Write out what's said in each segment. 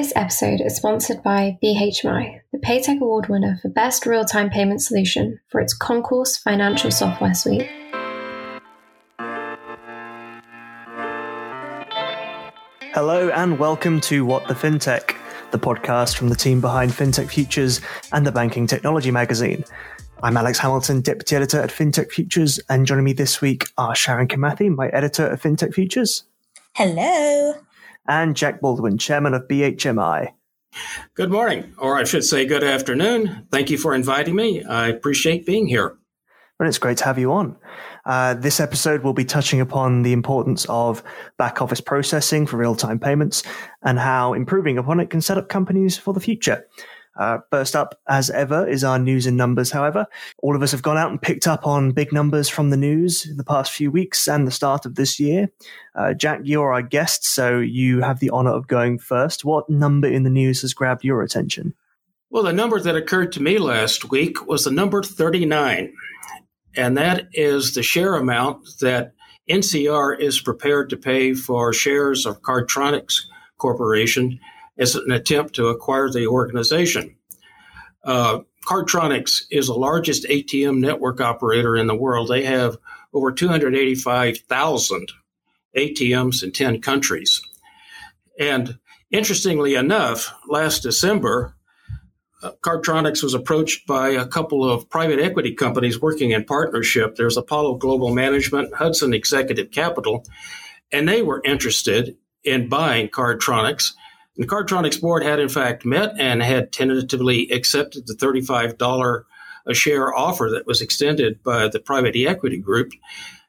This episode is sponsored by BHMI, the Paytech Award winner for Best Real Time Payment Solution for its Concourse Financial Software Suite. Hello, and welcome to What the FinTech, the podcast from the team behind FinTech Futures and the Banking Technology magazine. I'm Alex Hamilton, Deputy Editor at FinTech Futures, and joining me this week are Sharon Kimathi, my editor at FinTech Futures. Hello and Jack Baldwin, chairman of BHMI. Good morning, or I should say good afternoon. Thank you for inviting me. I appreciate being here. Well, it's great to have you on. Uh, this episode will be touching upon the importance of back office processing for real time payments and how improving upon it can set up companies for the future. Uh, up, as ever, is our news and numbers. However, all of us have gone out and picked up on big numbers from the news in the past few weeks and the start of this year. Uh, Jack, you're our guest, so you have the honor of going first. What number in the news has grabbed your attention? Well, the number that occurred to me last week was the number 39, and that is the share amount that NCR is prepared to pay for shares of Cardtronics Corporation as an attempt to acquire the organization. Uh, Cardtronics is the largest ATM network operator in the world. They have over 285,000 ATMs in 10 countries. And interestingly enough, last December, uh, Cardtronics was approached by a couple of private equity companies working in partnership. There's Apollo Global Management, Hudson Executive Capital, and they were interested in buying Cardtronics the Cardtronics board had in fact met and had tentatively accepted the $35 a share offer that was extended by the private equity group.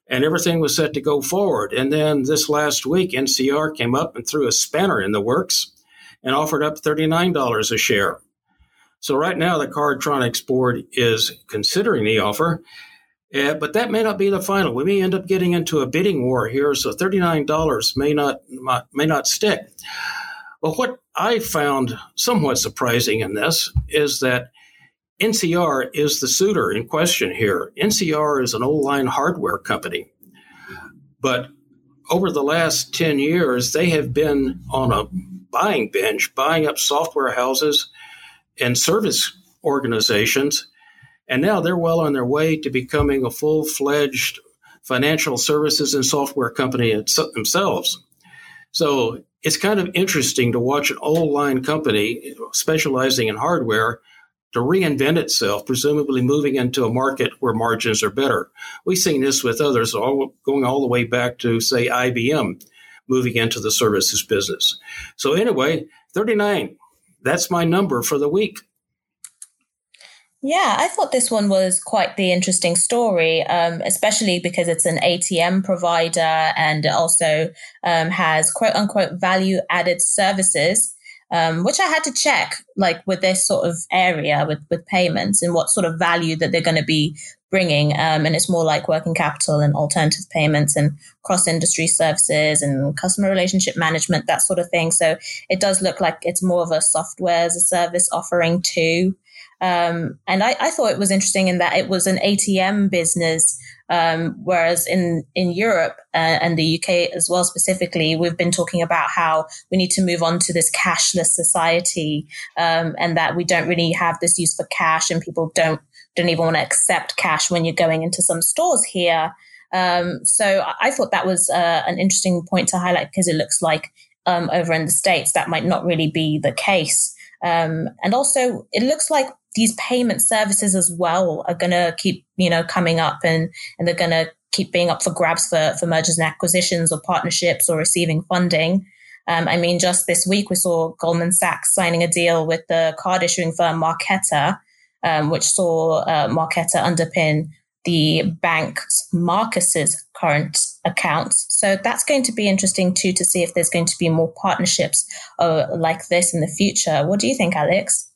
And everything was set to go forward. And then this last week, NCR came up and threw a spanner in the works and offered up $39 a share. So right now, the Cardtronics board is considering the offer, uh, but that may not be the final. We may end up getting into a bidding war here, so $39 may not may not stick. Well, what I found somewhat surprising in this is that NCR is the suitor in question here. NCR is an old line hardware company, but over the last 10 years, they have been on a buying binge, buying up software houses and service organizations. And now they're well on their way to becoming a full fledged financial services and software company themselves. So it's kind of interesting to watch an old line company specializing in hardware to reinvent itself, presumably moving into a market where margins are better. We've seen this with others, all, going all the way back to, say, IBM moving into the services business. So, anyway, 39, that's my number for the week. Yeah, I thought this one was quite the interesting story, um, especially because it's an ATM provider and also um, has quote unquote value added services, um, which I had to check, like with this sort of area with, with payments and what sort of value that they're going to be bringing. Um, and it's more like working capital and alternative payments and cross industry services and customer relationship management, that sort of thing. So it does look like it's more of a software as a service offering too. Um, and I, I, thought it was interesting in that it was an ATM business, um, whereas in in Europe uh, and the UK as well specifically, we've been talking about how we need to move on to this cashless society, um, and that we don't really have this use for cash, and people don't don't even want to accept cash when you're going into some stores here. Um, so I thought that was uh, an interesting point to highlight because it looks like um, over in the states that might not really be the case. Um, and also, it looks like these payment services as well are going to keep, you know, coming up and, and they're going to keep being up for grabs for, for mergers and acquisitions or partnerships or receiving funding. Um, I mean, just this week we saw Goldman Sachs signing a deal with the card issuing firm Marqeta, um, which saw uh, underpin the bank's Marcus's current accounts. So that's going to be interesting too to see if there's going to be more partnerships uh, like this in the future. What do you think, Alex?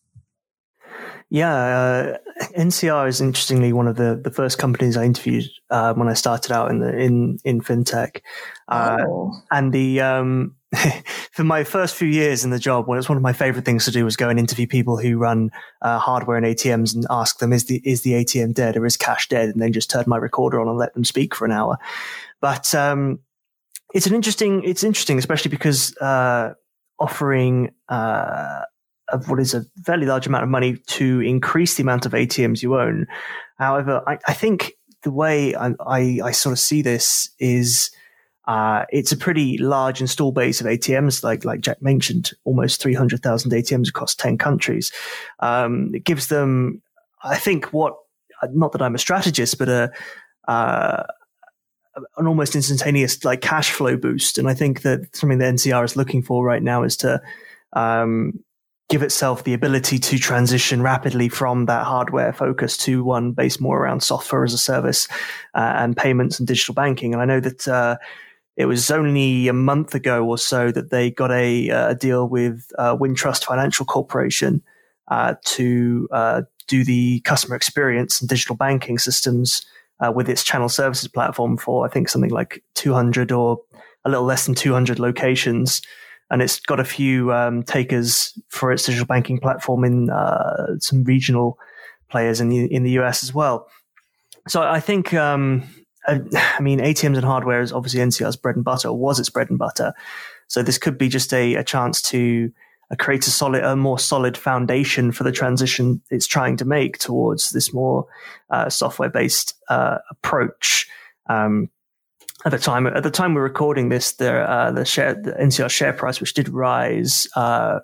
Yeah, uh, NCR is interestingly one of the, the first companies I interviewed uh, when I started out in the in in fintech, uh, oh. and the um, for my first few years in the job, well, it's one of my favorite things to do was go and interview people who run uh, hardware and ATMs and ask them is the is the ATM dead or is cash dead, and then just turn my recorder on and let them speak for an hour. But um, it's an interesting it's interesting, especially because uh, offering uh, of what is a fairly large amount of money to increase the amount of ATMs you own. However, I, I think the way I, I, I, sort of see this is uh, it's a pretty large install base of ATMs, like like Jack mentioned, almost 300,000 ATMs across 10 countries. Um, it gives them, I think, what, not that I'm a strategist, but a, uh, an almost instantaneous like cash flow boost. And I think that something that NCR is looking for right now is to um, give itself the ability to transition rapidly from that hardware focus to one based more around software as a service uh, and payments and digital banking. And I know that uh, it was only a month ago or so that they got a, uh, a deal with uh, Wintrust Financial Corporation uh, to uh, do the customer experience and digital banking systems with its channel services platform for I think something like 200 or a little less than 200 locations and it's got a few um, takers for its digital banking platform in uh, some regional players in the in the US as well. So I think, um, I, mean, ATMs and hardware is obviously NCR's bread and butter, or was its bread and butter. So this could be just a, a chance to uh, create a solid, a more solid foundation for the transition it's trying to make towards this more uh, software based uh, approach. Um, at the time at the time we're recording this, the uh, the share the NCR share price, which did rise, uh,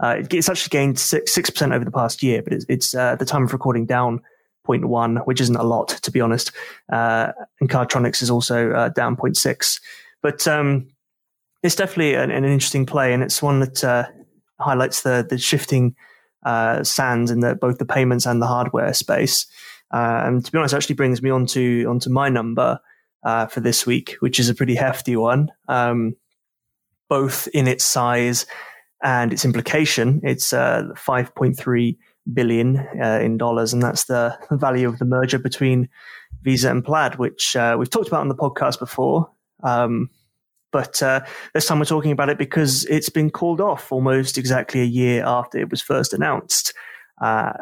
uh, it's actually gained six percent over the past year, but it's, it's at the time of recording down 0.1, which isn't a lot to be honest. Uh, and Cardtronics is also uh, down 0.6, but um, it's definitely an, an, interesting play, and it's one that highlights the the shifting sands in the, both the payments and the hardware space. and to be honest, actually brings me on to onto my number uh, for this week, which is a pretty hefty one, um, both in its size and its implication. It's uh, 5.3 billion uh, in dollars, and that's the value of the merger between Visa and Plaid, which uh, we've talked about on the podcast before. Um, but uh, this time we're talking about it because it's been called off almost exactly a year after it was first announced. Uh,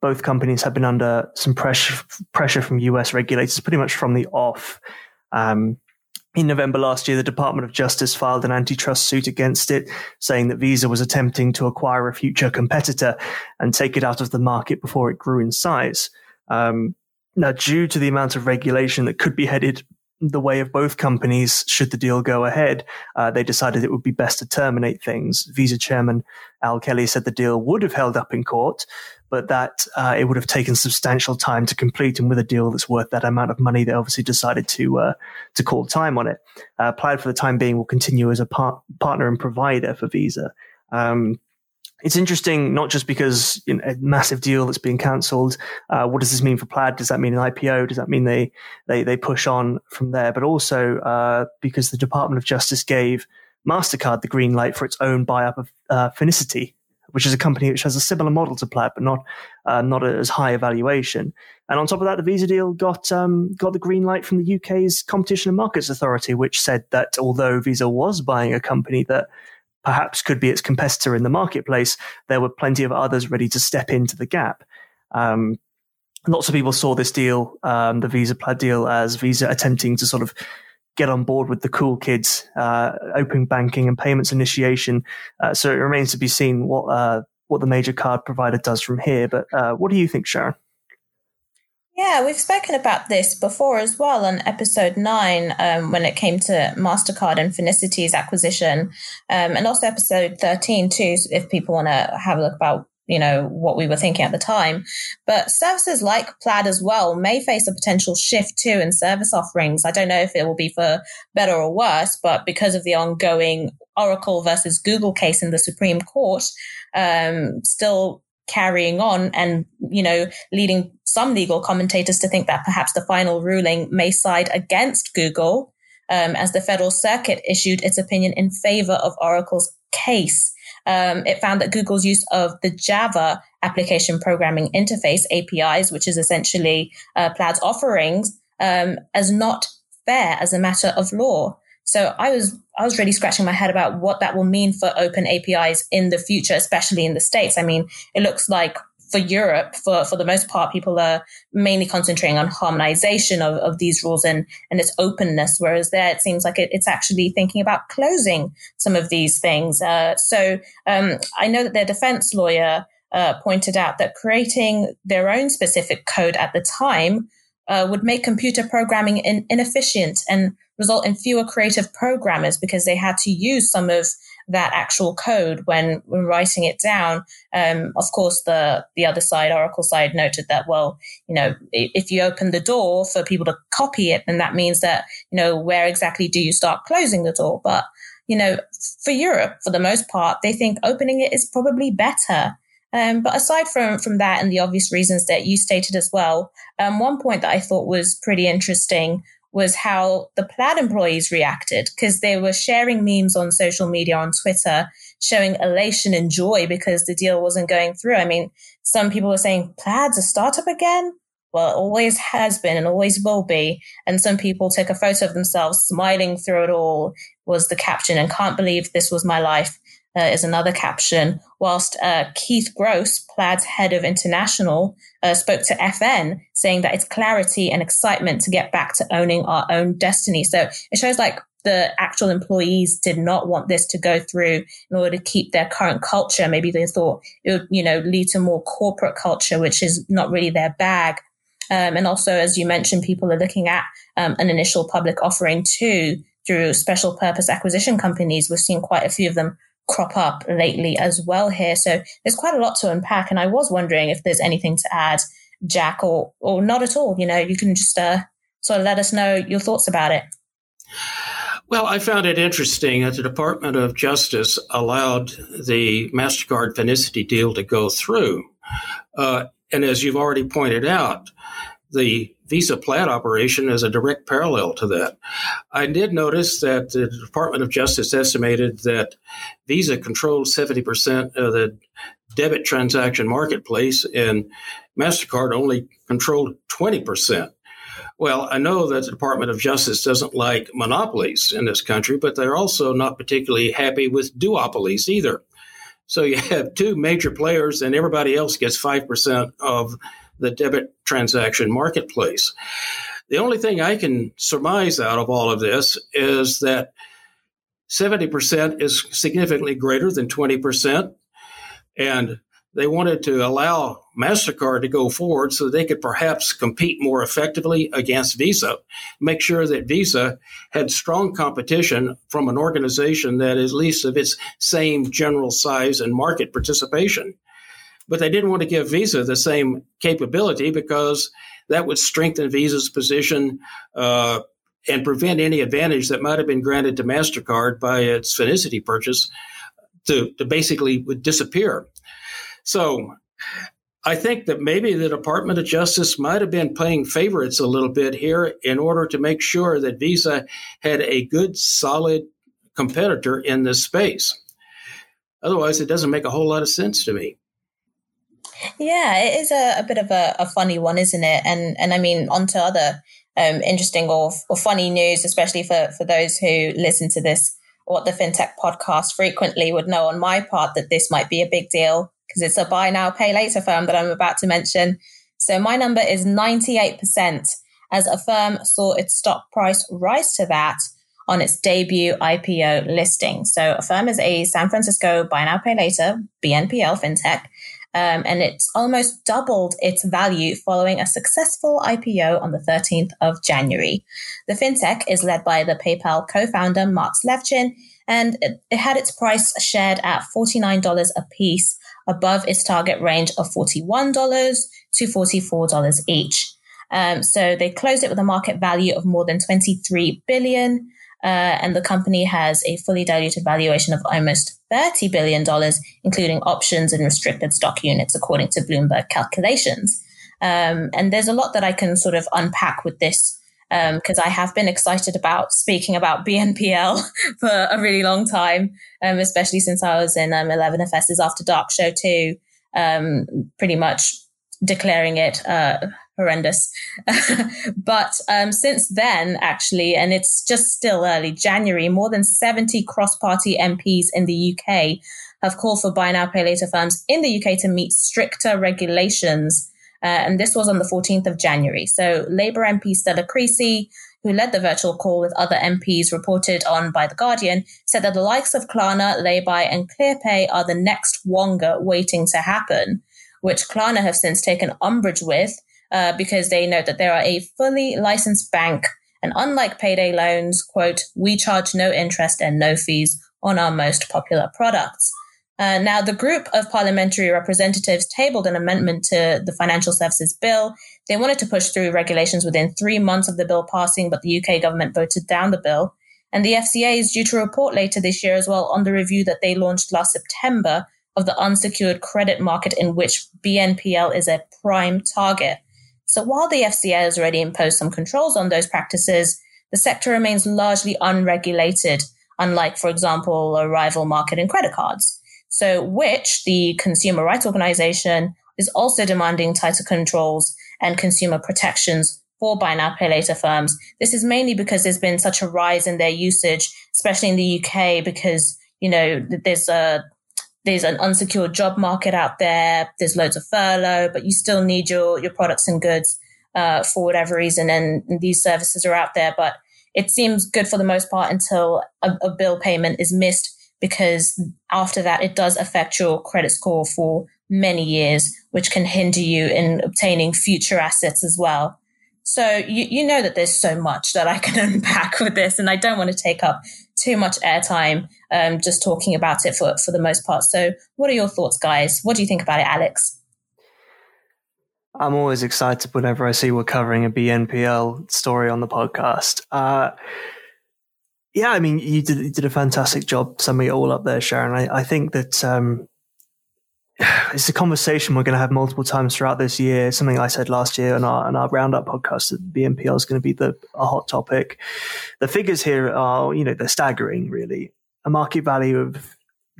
both companies have been under some pressure pressure from US regulators pretty much from the off. Um, in November last year, the Department of Justice filed an antitrust suit against it, saying that Visa was attempting to acquire a future competitor and take it out of the market before it grew in size. Um, now, due to the amount of regulation that could be headed the way of both companies should the deal go ahead. Uh, they decided it would be best to terminate things. Visa chairman Al Kelly said the deal would have held up in court, but that uh, it would have taken substantial time to complete. And with a deal that's worth that amount of money, they obviously decided to uh, to call time on it. Uh, Plaid, for the time being, will continue as a par- partner and provider for Visa. Um, it's interesting not just because you know, a massive deal that's being cancelled. Uh, what does this mean for Plaid? Does that mean an IPO? Does that mean they they they push on from there? But also uh, because the Department of Justice gave Mastercard the green light for its own buy up of uh, Finicity, which is a company which has a similar model to Plaid, but not uh, not as high a valuation. And on top of that, the Visa deal got um, got the green light from the UK's Competition and Markets Authority, which said that although Visa was buying a company that perhaps could be its competitor in the marketplace, there were plenty of others ready to step into the gap. Um, lots of people saw this deal, um, the Visa Plaid deal, as Visa attempting to sort of get on board with the cool kids, uh, open banking and payments initiation. Uh, so it remains to be seen what uh, what the major card provider does from here. But uh, what do you think, Sharon? Yeah, we've spoken about this before as well on episode nine um, when it came to MasterCard and Finicity's acquisition, um, and also episode 13 too, if people want to have a look about you know what we were thinking at the time but services like plaid as well may face a potential shift too in service offerings i don't know if it will be for better or worse but because of the ongoing oracle versus google case in the supreme court um, still carrying on and, you know, leading some legal commentators to think that perhaps the final ruling may side against Google um, as the Federal Circuit issued its opinion in favor of Oracle's case. Um, it found that Google's use of the Java application programming interface APIs, which is essentially uh, Plaid's offerings, um, as not fair as a matter of law. So I was I was really scratching my head about what that will mean for open APIs in the future, especially in the states. I mean, it looks like for Europe, for, for the most part, people are mainly concentrating on harmonization of, of these rules and, and its openness, whereas there it seems like it, it's actually thinking about closing some of these things. Uh, so um, I know that their defense lawyer uh, pointed out that creating their own specific code at the time uh, would make computer programming in, inefficient and result in fewer creative programmers because they had to use some of that actual code when, when writing it down. Um, of course, the, the other side, Oracle side, noted that, well, you know, if you open the door for people to copy it, then that means that, you know, where exactly do you start closing the door? But, you know, for Europe, for the most part, they think opening it is probably better. Um, but aside from from that and the obvious reasons that you stated as well, um, one point that I thought was pretty interesting was how the Plaid employees reacted because they were sharing memes on social media on Twitter, showing elation and joy because the deal wasn't going through. I mean, some people were saying Plaid's a startup again. Well, it always has been and always will be. And some people took a photo of themselves smiling through it all was the caption and can't believe this was my life uh, is another caption. Whilst uh, Keith Grose, Plaid's head of international, uh, spoke to FN saying that it's clarity and excitement to get back to owning our own destiny. So it shows like the actual employees did not want this to go through in order to keep their current culture. Maybe they thought it would, you know, lead to more corporate culture, which is not really their bag. Um, and also, as you mentioned, people are looking at um, an initial public offering too through special purpose acquisition companies. We're seeing quite a few of them crop up lately as well here. So there's quite a lot to unpack. And I was wondering if there's anything to add, Jack, or, or not at all. You know, you can just uh, sort of let us know your thoughts about it. Well, I found it interesting that the Department of Justice allowed the MasterCard Finicity deal to go through. Uh, and as you've already pointed out, the Visa Plaid operation is a direct parallel to that. I did notice that the Department of Justice estimated that Visa controlled 70% of the debit transaction marketplace and MasterCard only controlled 20%. Well, I know that the Department of Justice doesn't like monopolies in this country, but they're also not particularly happy with duopolies either. So you have two major players and everybody else gets 5% of the debit transaction marketplace. The only thing I can surmise out of all of this is that 70% is significantly greater than 20%. And they wanted to allow MasterCard to go forward so they could perhaps compete more effectively against Visa, make sure that Visa had strong competition from an organization that is at least of its same general size and market participation but they didn't want to give Visa the same capability because that would strengthen Visa's position uh, and prevent any advantage that might have been granted to MasterCard by its Finicity purchase to, to basically would disappear. So I think that maybe the Department of Justice might have been playing favorites a little bit here in order to make sure that Visa had a good, solid competitor in this space. Otherwise, it doesn't make a whole lot of sense to me. Yeah, it is a, a bit of a, a, funny one, isn't it? And and I mean, onto other um, interesting or, or funny news, especially for, for those who listen to this what the fintech podcast frequently would know on my part that this might be a big deal because it's a buy now pay later firm that I'm about to mention. So my number is 98% as Affirm saw its stock price rise to that on its debut IPO listing. So Affirm is a San Francisco buy now pay later BNPL fintech um, and it's almost doubled its value following a successful IPO on the 13th of January. The fintech is led by the PayPal co-founder Max Levchin, and it, it had its price shared at $49 a piece, above its target range of $41 to $44 each. Um, so they closed it with a market value of more than 23 billion. Uh, and the company has a fully diluted valuation of almost $30 billion, including options and restricted stock units, according to Bloomberg calculations. Um, and there's a lot that I can sort of unpack with this because um, I have been excited about speaking about BNPL for a really long time, um, especially since I was in um, 11FS's After Dark show too, um, pretty much declaring it uh, horrendous. but um, since then, actually, and it's just still early January, more than 70 cross party MPs in the UK have called for buy now, pay later firms in the UK to meet stricter regulations. Uh, and this was on the 14th of January. So Labour MP Stella Creasy, who led the virtual call with other MPs reported on by The Guardian, said that the likes of Klarna, Laybuy and ClearPay are the next Wonga waiting to happen, which Klarna have since taken umbrage with uh, because they note that they are a fully licensed bank and unlike payday loans, quote, we charge no interest and no fees on our most popular products. Uh, now, the group of parliamentary representatives tabled an amendment to the Financial Services Bill. They wanted to push through regulations within three months of the bill passing, but the UK government voted down the bill. And the FCA is due to report later this year as well on the review that they launched last September of the unsecured credit market in which BNPL is a prime target. So while the FCA has already imposed some controls on those practices, the sector remains largely unregulated, unlike, for example, a rival market in credit cards. So, which the Consumer Rights Organization is also demanding tighter controls and consumer protections for buy now, pay later firms. This is mainly because there's been such a rise in their usage, especially in the UK, because, you know, there's a there's an unsecured job market out there. There's loads of furlough, but you still need your, your products and goods uh, for whatever reason. And, and, these services are out there, but it seems good for the most part until a, a bill payment is missed because after that, it does affect your credit score for many years, which can hinder you in obtaining future assets as well. So you, you know that there's so much that I can unpack with this, and I don't want to take up too much airtime um, just talking about it for, for the most part. So, what are your thoughts, guys? What do you think about it, Alex? I'm always excited whenever I see we're covering a BNPL story on the podcast. Uh, yeah, I mean, you did, you did, a fantastic job summing it all up there, Sharon. I, I think that um, it's a conversation we're going to have multiple times throughout this year. Something I said last year on our, on our roundup podcast that BNPL is going to be the a hot topic. The figures here are, you know, they're staggering, really. A market value of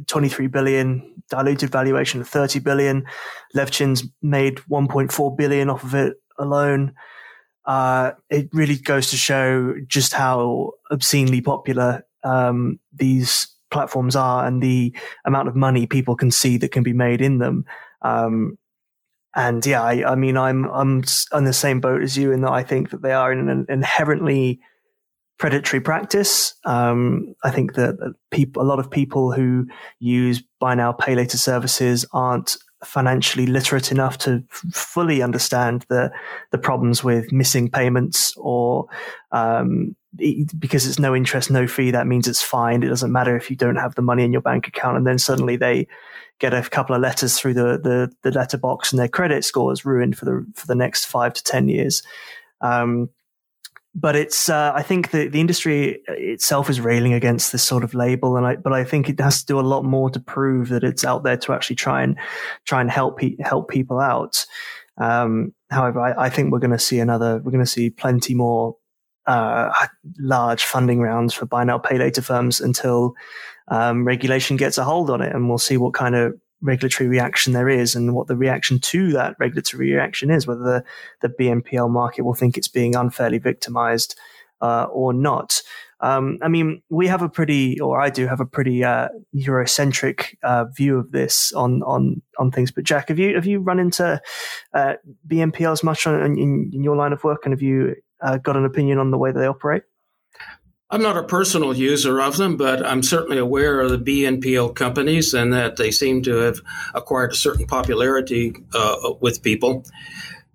23 billion, diluted valuation of 30 billion. Levchin's made 1.4 billion off of it alone. Uh, it really goes to show just how obscenely popular um, these platforms are and the amount of money people can see that can be made in them. Um, and yeah, I, I, mean, I'm I'm on the same boat as you in that I think that they are an inherently predatory practice. Um, I think that people, a lot of people who use buy now, pay later services aren't financially literate enough to f- fully understand the the problems with missing payments or um, because it's no interest, no fee. That means it's fine. It doesn't matter if you don't have the money in your bank account, and then suddenly they get a couple of letters through the the, the letterbox, and their credit score is ruined for the for the next five to ten years. Um, but it's uh, I think the the industry itself is railing against this sort of label, and I but I think it has to do a lot more to prove that it's out there to actually try and try and help help people out. Um, however, I, I, think we're going to see another. We're going to see plenty more uh, large funding rounds for buy now pay later firms until um, regulation gets a hold on it, and we'll see what kind of regulatory reaction there is and what the reaction to that regulatory reaction is, whether the, the BNPL market will think it's being unfairly victimized uh, or not. Um, I mean, we have a pretty, or I do have a pretty uh, Eurocentric uh, view of this on on on things. But Jack, have you have you run into uh, BNPLs much on, in, in your line of work, and have you uh, got an opinion on the way they operate? I'm not a personal user of them, but I'm certainly aware of the BNPL companies and that they seem to have acquired a certain popularity uh, with people.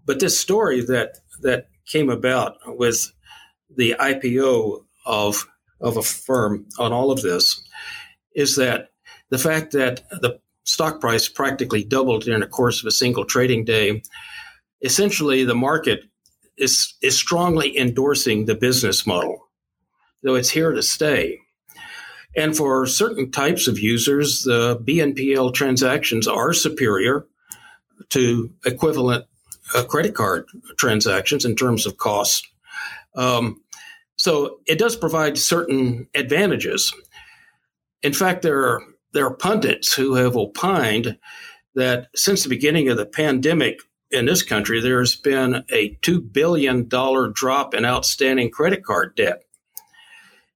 But this story that that came about with the IPO of of Affirm on all of this is that the fact that the stock price practically doubled in the course of a single trading day. Essentially, the market is is strongly endorsing the business model though it's here to stay. And for certain types of users, the BNPL transactions are superior to equivalent uh, credit card transactions in terms of cost. Um, so it does provide certain advantages. In fact, there are there are pundits who have opined that since the beginning of the pandemic in this country, there's been a two billion dollar drop in outstanding credit card debt.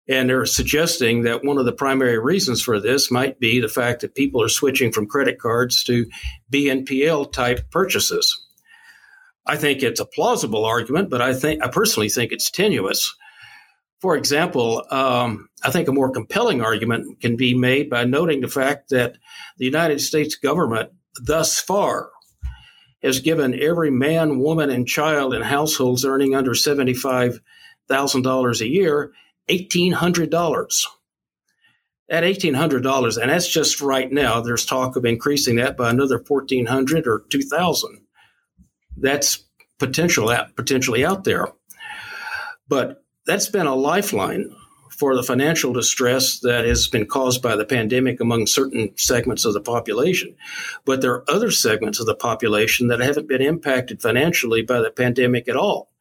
And they're suggesting that one of the primary reasons for this might be the fact that people are switching from credit cards to BNPL type purchases. I think it's a plausible argument, but I think I personally think it's tenuous. For example, um, I think a more compelling argument can be made by noting the fact that the United States government thus far has given every man, woman, and child in households earning under $75,000 a year $1,800. At $1,800, and that's just right now, there's talk of increasing that by another 1400 or 2000 That's potential out, potentially out there. But that's been a lifeline for the financial distress that has been caused by the pandemic among certain segments of the population. But there are other segments of the population that haven't been impacted financially by the pandemic at all.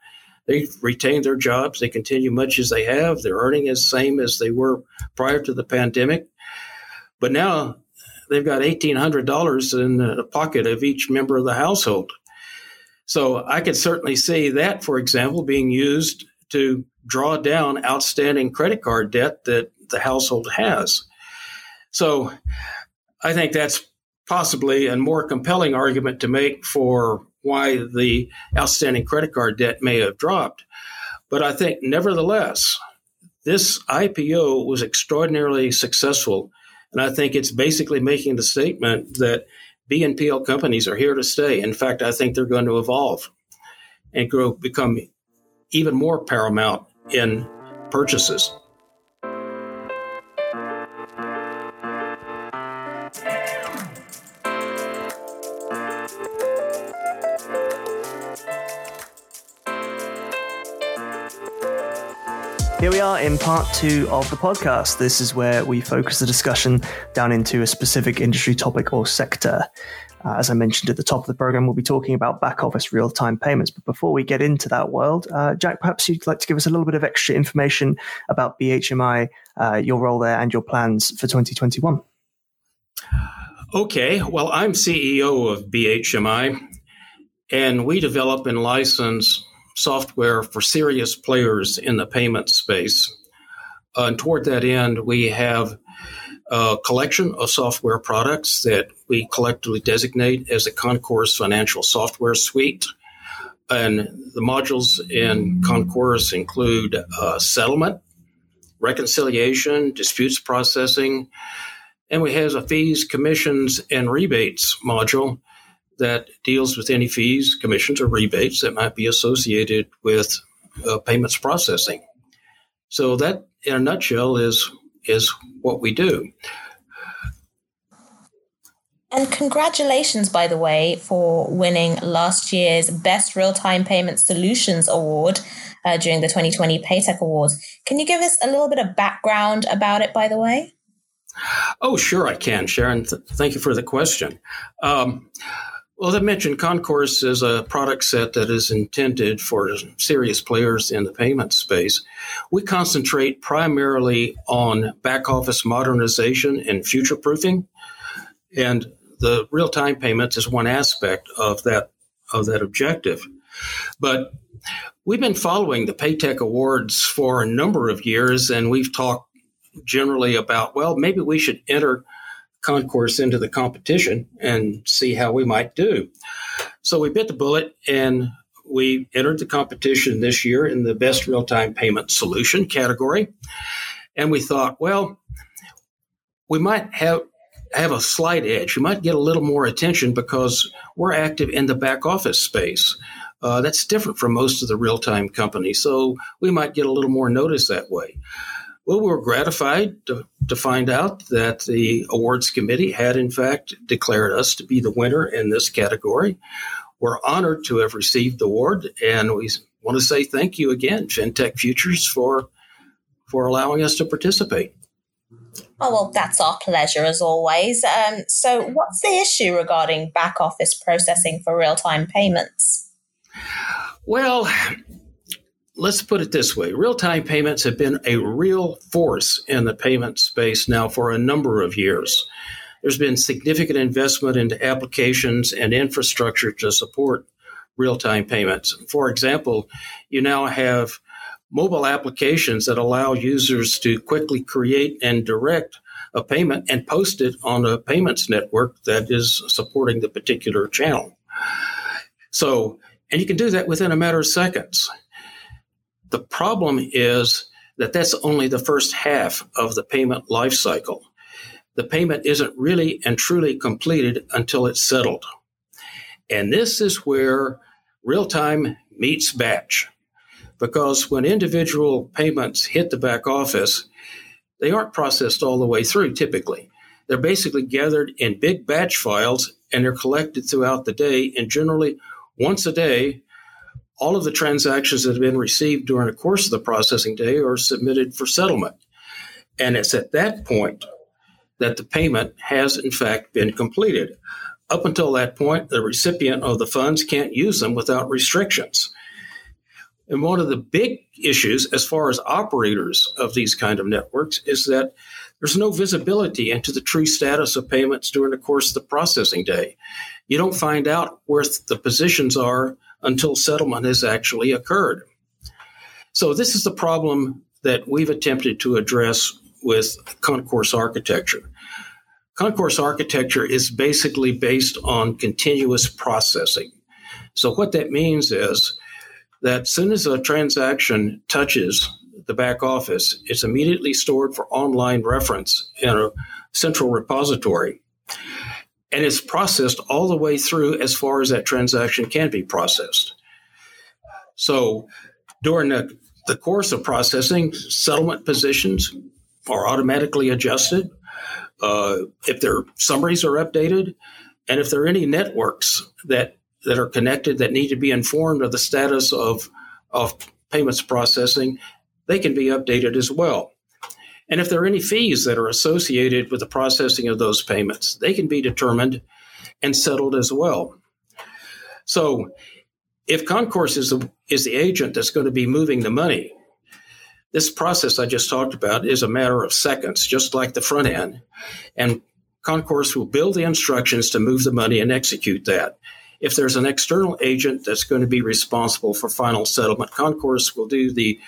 They've retained their jobs. They continue much as they have. they're earning as same as they were prior to the pandemic. But now they've got $1,800 in the pocket of each member of the household. So I could certainly see that, for example, being used to draw down outstanding credit card debt that the household has. So I think that's possibly a more compelling argument to make for why the outstanding credit card debt may have dropped. But I think, nevertheless, this IPO was extraordinarily successful. And I think it's basically making the statement that BNPL companies are here to stay. In fact, I think they're going to evolve and grow, become even more paramount in purchases. Here we are in part two of the podcast. This is where we focus the discussion down into a specific industry topic or sector. Uh, as I mentioned at the top of the program, we'll be talking about back office real time payments. But before we get into that world, uh, Jack, perhaps you'd like to give us a little bit of extra information about BHMI, uh, your role there, and your plans for 2021. Okay, well, I'm CEO of BHMI, and we develop and license software for serious players in the payment space. Uh, and toward that end, we have a collection of software products that we collectively designate as the Concourse Financial Software Suite. And the modules in Concourse include uh, settlement, reconciliation, disputes processing, and we have a fees, commissions, and rebates module that deals with any fees, commissions, or rebates that might be associated with uh, payments processing. So that, in a nutshell, is is what we do. And congratulations, by the way, for winning last year's Best Real Time Payment Solutions Award uh, during the 2020 Paytech Awards. Can you give us a little bit of background about it, by the way? Oh, sure, I can, Sharon. Th- thank you for the question. Um, well, as I mentioned, Concourse is a product set that is intended for serious players in the payment space. We concentrate primarily on back office modernization and future proofing, and the real time payments is one aspect of that of that objective. But we've been following the Paytech Awards for a number of years, and we've talked generally about well, maybe we should enter concourse into the competition and see how we might do. So we bit the bullet and we entered the competition this year in the best real time payment solution category. And we thought, well, we might have have a slight edge. We might get a little more attention because we're active in the back office space. Uh, that's different from most of the real time companies. So we might get a little more notice that way. Well, we were gratified to, to find out that the awards committee had, in fact, declared us to be the winner in this category. We're honored to have received the award, and we want to say thank you again, FinTech Futures, for for allowing us to participate. Oh, well, that's our pleasure as always. Um, so, what's the issue regarding back office processing for real time payments? Well, let's put it this way real time payments have been a real force in the payment space now for a number of years. There's been significant investment into applications and infrastructure to support real time payments. For example, you now have mobile applications that allow users to quickly create and direct a payment and post it on a payments network that is supporting the particular channel. So, and you can do that within a matter of seconds. The problem is that that's only the first half of the payment life cycle. The payment isn't really and truly completed until it's settled. And this is where real time meets batch. Because when individual payments hit the back office, they aren't processed all the way through typically. They're basically gathered in big batch files and they're collected throughout the day. And generally, once a day, all of the transactions that have been received during the course of the processing day are submitted for settlement. And it's at that point that the payment has, in fact, been completed. Up until that point, the recipient of the funds can't use them without restrictions. And one of the big issues as far as operators of these kind of networks is that there's no visibility into the true status of payments during the course of the processing day. You don't find out where the positions are until settlement has actually occurred. So this is the problem that we've attempted to address with concourse architecture. Concourse architecture is basically based on continuous processing. So what that means is that as soon as a transaction touches the back office, it's immediately stored for online reference in a central repository. And it's processed all the way through as far as that transaction can be processed. So during the, the course of processing, settlement positions are automatically adjusted. Uh, if their summaries are updated, and if there are any networks that that are connected that need to be informed of the status of, of payments processing, they can be updated as well. And if there are any fees that are associated with the processing of those payments, they can be determined and settled as well. So, if Concourse is the, is the agent that's going to be moving the money, this process I just talked about is a matter of seconds, just like the front end. And Concourse will build the instructions to move the money and execute that. If there's an external agent that's going to be responsible for final settlement, Concourse will do the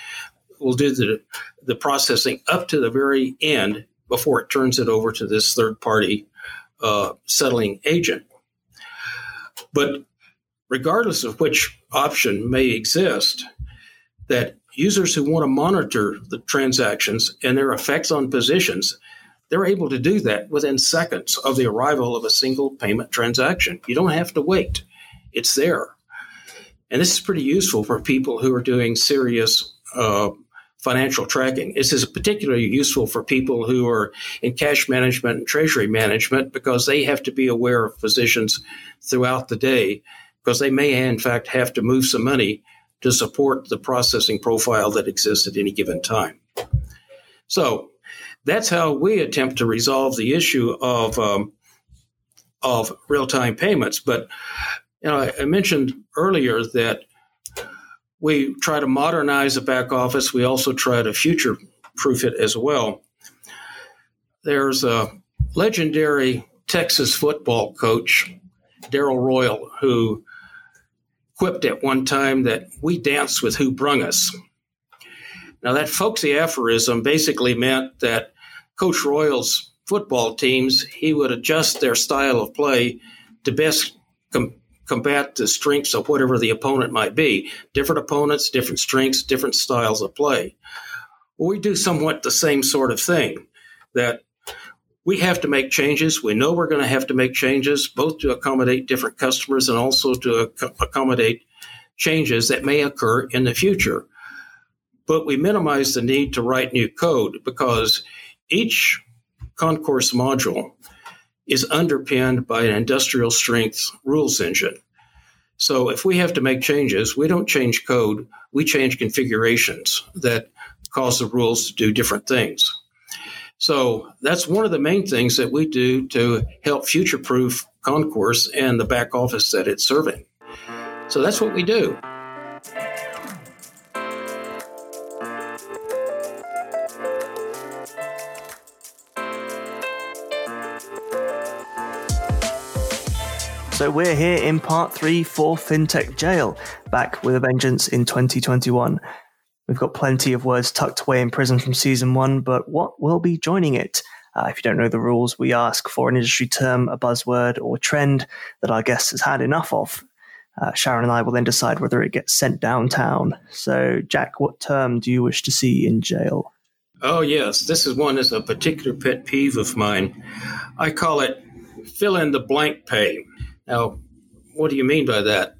will do the the processing up to the very end before it turns it over to this third party uh, settling agent. But regardless of which option may exist, that users who want to monitor the transactions and their effects on positions they're able to do that within seconds of the arrival of a single payment transaction. You don't have to wait, it's there. And this is pretty useful for people who are doing serious uh, financial tracking. This is particularly useful for people who are in cash management and treasury management because they have to be aware of positions throughout the day because they may, in fact, have to move some money to support the processing profile that exists at any given time. So, that's how we attempt to resolve the issue of um, of real time payments. But you know, I, I mentioned earlier that we try to modernize the back office. We also try to future proof it as well. There's a legendary Texas football coach, Darrell Royal, who quipped at one time that we dance with who brung us. Now, that folksy aphorism basically meant that Coach Royal's football teams, he would adjust their style of play to best combat the strengths of whatever the opponent might be. Different opponents, different strengths, different styles of play. We do somewhat the same sort of thing that we have to make changes. We know we're going to have to make changes, both to accommodate different customers and also to ac- accommodate changes that may occur in the future but we minimize the need to write new code because each concourse module is underpinned by an industrial strength rules engine. So if we have to make changes, we don't change code, we change configurations that cause the rules to do different things. So that's one of the main things that we do to help future proof Concourse and the back office that it's serving. So that's what we do. So we're here in part three for FinTech Jail, back with a vengeance in 2021. We've got plenty of words tucked away in prison from season one, but what will be joining it? Uh, if you don't know the rules, we ask for an industry term, a buzzword, or trend that our guest has had enough of. Uh, Sharon and I will then decide whether it gets sent downtown. So, Jack, what term do you wish to see in jail? Oh, yes. This is one that's a particular pet peeve of mine. I call it fill in the blank pay. Now, what do you mean by that?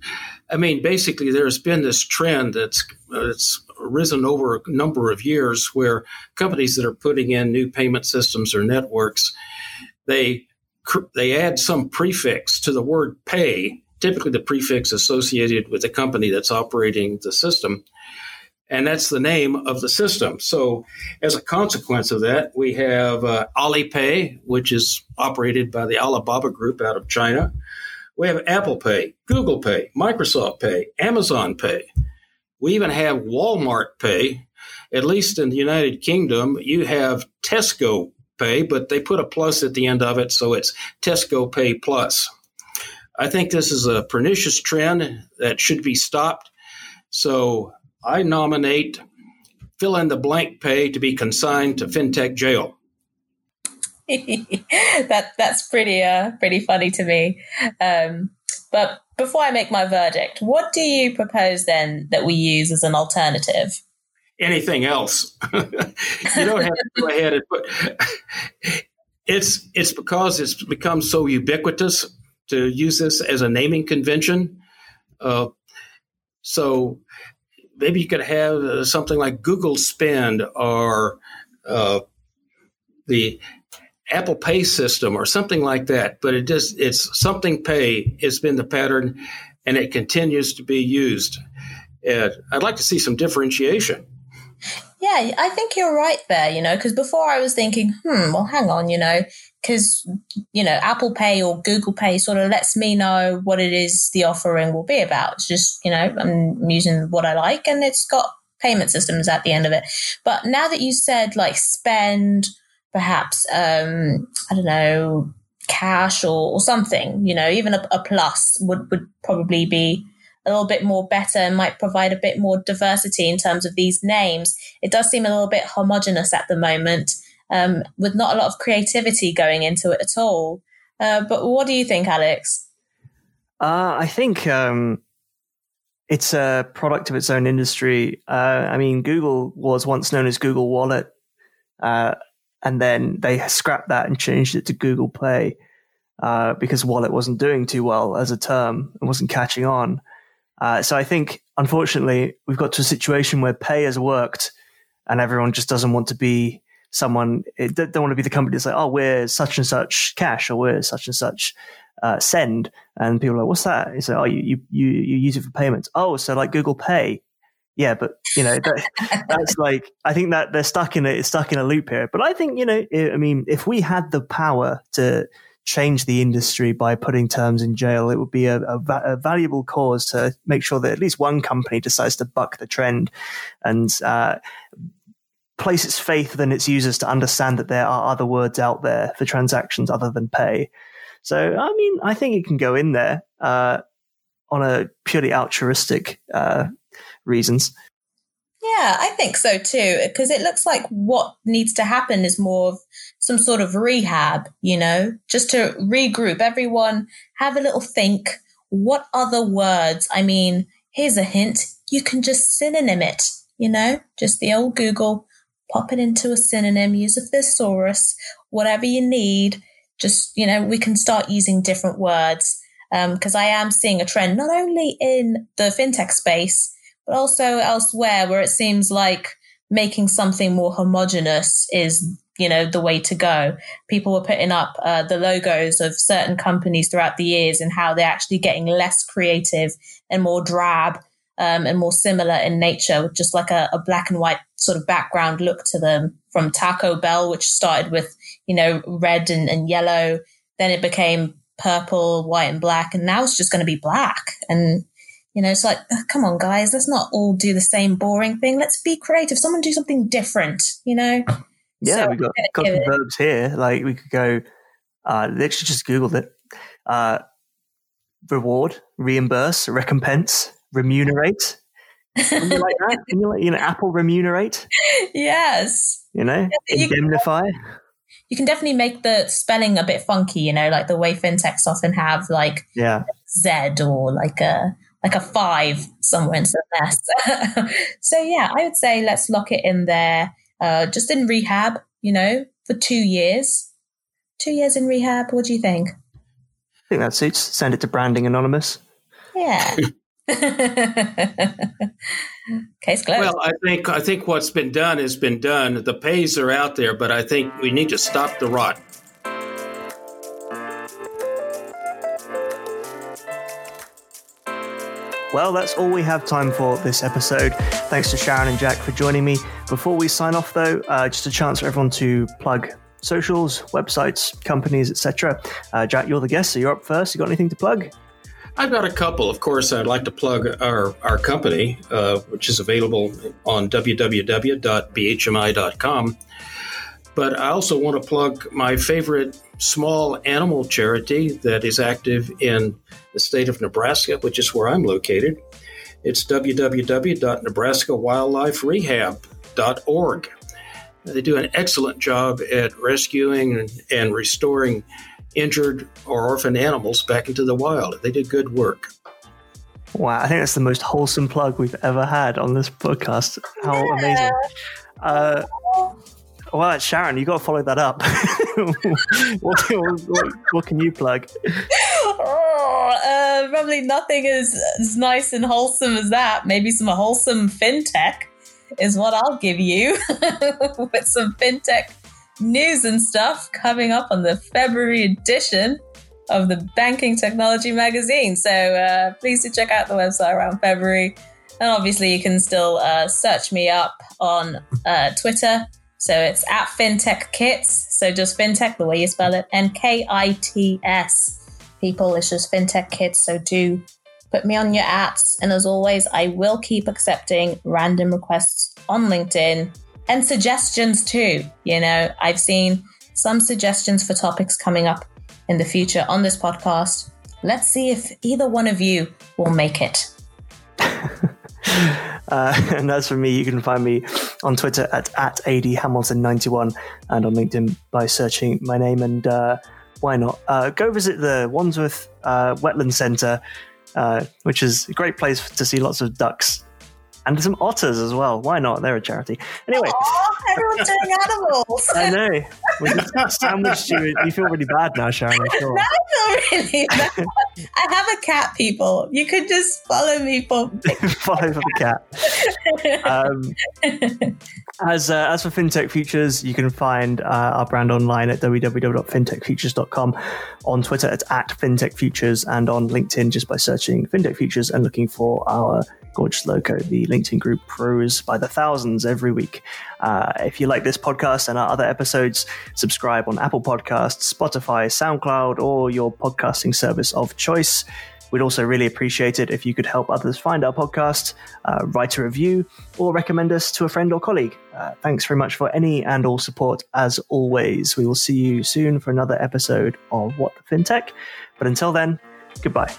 I mean, basically, there's been this trend that's, that's risen over a number of years where companies that are putting in new payment systems or networks, they they add some prefix to the word pay, typically the prefix associated with the company that's operating the system, and that's the name of the system. So, as a consequence of that, we have uh, Alipay, which is operated by the Alibaba Group out of China. We have Apple Pay, Google Pay, Microsoft Pay, Amazon Pay. We even have Walmart Pay. At least in the United Kingdom, you have Tesco Pay, but they put a plus at the end of it, so it's Tesco Pay Plus. I think this is a pernicious trend that should be stopped. So I nominate fill in the blank pay to be consigned to fintech jail. that that's pretty uh pretty funny to me. Um, but before I make my verdict, what do you propose then that we use as an alternative? Anything else? you don't have to go ahead and put. It's it's because it's become so ubiquitous to use this as a naming convention. Uh, so maybe you could have something like Google Spend or uh, the Apple Pay system or something like that. But it just it's something pay It's been the pattern, and it continues to be used. And I'd like to see some differentiation. Yeah, I think you're right there. You know, because before I was thinking, hmm, well, hang on, you know, because you know Apple Pay or Google Pay sort of lets me know what it is the offering will be about. It's just you know I'm using what I like, and it's got payment systems at the end of it. But now that you said like spend perhaps um, I don't know cash or, or something. You know, even a, a, plus would would probably be a little bit more better and might provide a bit more diversity in terms of these names. It does seem a little bit homogenous at the moment, um, with not a lot of creativity going into it at all. Uh, but what do you think, Alex? Uh, I think um, it's a product of its own industry. Uh, I mean, Google was once known as Google Wallet. Uh, and then they scrapped that and changed it to Google Pay uh, because Wallet wasn't doing too well as a term and wasn't catching on. Uh, so I think, unfortunately, we've got to a situation where Pay has worked, and everyone just doesn't want to be someone. It don't want to be the company that's like, oh, we're such and such cash, or we're such and such uh, send, and people are like, what's that? You say, oh, you you you use it for payments. Oh, so like Google Pay yeah, but you know that, that's like I think that they're stuck in a stuck in a loop here. But I think you know, I mean, if we had the power to change the industry by putting terms in jail, it would be a, a, a, valuable cause to make sure that at least one company decides to buck the trend and uh, place its faith in its users to understand that there are other words out there for transactions other than pay. So, I mean, I think it can go in there uh, on a purely altruistic uh, reasons. Yeah, I think so too, because it looks like what needs to happen is more of some sort of rehab, you know, just to regroup everyone, have a little think. What other words? I mean, here's a hint you can just synonym it, you know, just the old Google, pop it into a synonym, use a thesaurus, whatever you need. Just, you know, we can start using different words. Because um, I am seeing a trend not only in the fintech space, but also elsewhere where it seems like making something more homogenous is you know the way to go. People were putting up uh, the logos of certain companies throughout the years and how they're actually getting less creative and more drab um, and more similar in nature with just like a, a, black and white sort of background look to them. From taco bell which started with you know red and, and yellow then it became purple white and black and now it's just going to be black. And you know, it's like, oh, come on, guys, let's not all do the same boring thing. Let's be creative. Someone do something different, you know? Yeah, so we've got, got some verbs here. Like we could go, uh, literally just Googled it. Uh, reward, reimburse, recompense, remunerate, Can you like that? Can you like, you know, Apple remunerate? Yes. You know, indemnify. You can definitely make the spelling a bit funky, you know, like the way fintechs often have like yeah. Z or like a like a five somewhere in some mess. so yeah, I would say let's lock it in there. Uh, just in rehab, you know, for two years. Two years in rehab. What do you think? I think that suits. Send it to Branding Anonymous. Yeah. Case closed. Well, I think I think what's been done has been done. The pays are out there, but I think we need to stop the rot. Well, that's all we have time for this episode. Thanks to Sharon and Jack for joining me. Before we sign off, though, uh, just a chance for everyone to plug socials, websites, companies, etc. Uh, Jack, you're the guest, so you're up first. You got anything to plug? I've got a couple. Of course, I'd like to plug our, our company, uh, which is available on www.bhmi.com. But I also want to plug my favorite small animal charity that is active in the state of Nebraska, which is where I'm located. It's www.nebraskawildliferehab.org. They do an excellent job at rescuing and, and restoring injured or orphaned animals back into the wild. They did good work. Wow, I think that's the most wholesome plug we've ever had on this podcast. How yeah. amazing! Uh, well, Sharon, you got to follow that up. what, what, what, can you plug? Oh, uh, probably nothing as, as nice and wholesome as that. Maybe some wholesome fintech is what I'll give you with some fintech news and stuff coming up on the February edition of the Banking Technology magazine. So uh, please do check out the website around February. And obviously, you can still uh, search me up on uh, Twitter so it's at FinTech Kits. So just FinTech, the way you spell it, and K I T S. People, it's just FinTech Kits. So do put me on your apps. And as always, I will keep accepting random requests on LinkedIn and suggestions too. You know, I've seen some suggestions for topics coming up in the future on this podcast. Let's see if either one of you will make it. Uh, and as for me, you can find me on Twitter at, at adhamilton91 and on LinkedIn by searching my name. And uh, why not? Uh, go visit the Wandsworth uh, Wetland Centre, uh, which is a great place to see lots of ducks and some otters as well. Why not? They're a charity. Anyway, Aww, everyone's doing animals. I know. We just sandwiched you. You feel really bad now, Sharon. I feel. I feel really bad. I have a cat. People, you could just follow me for follow for the cat. Um, as uh, as for FinTech Futures, you can find uh, our brand online at www.fintechfutures.com, on Twitter it's at FinTech Futures, and on LinkedIn just by searching FinTech Futures and looking for our gorgeous logo, the LinkedIn group grows by the thousands every week. Uh, if you like this podcast and our other episodes, subscribe on Apple Podcasts, Spotify, SoundCloud, or your podcasting service of choice. We'd also really appreciate it if you could help others find our podcast, uh, write a review, or recommend us to a friend or colleague. Uh, thanks very much for any and all support, as always. We will see you soon for another episode of What the FinTech. But until then, goodbye.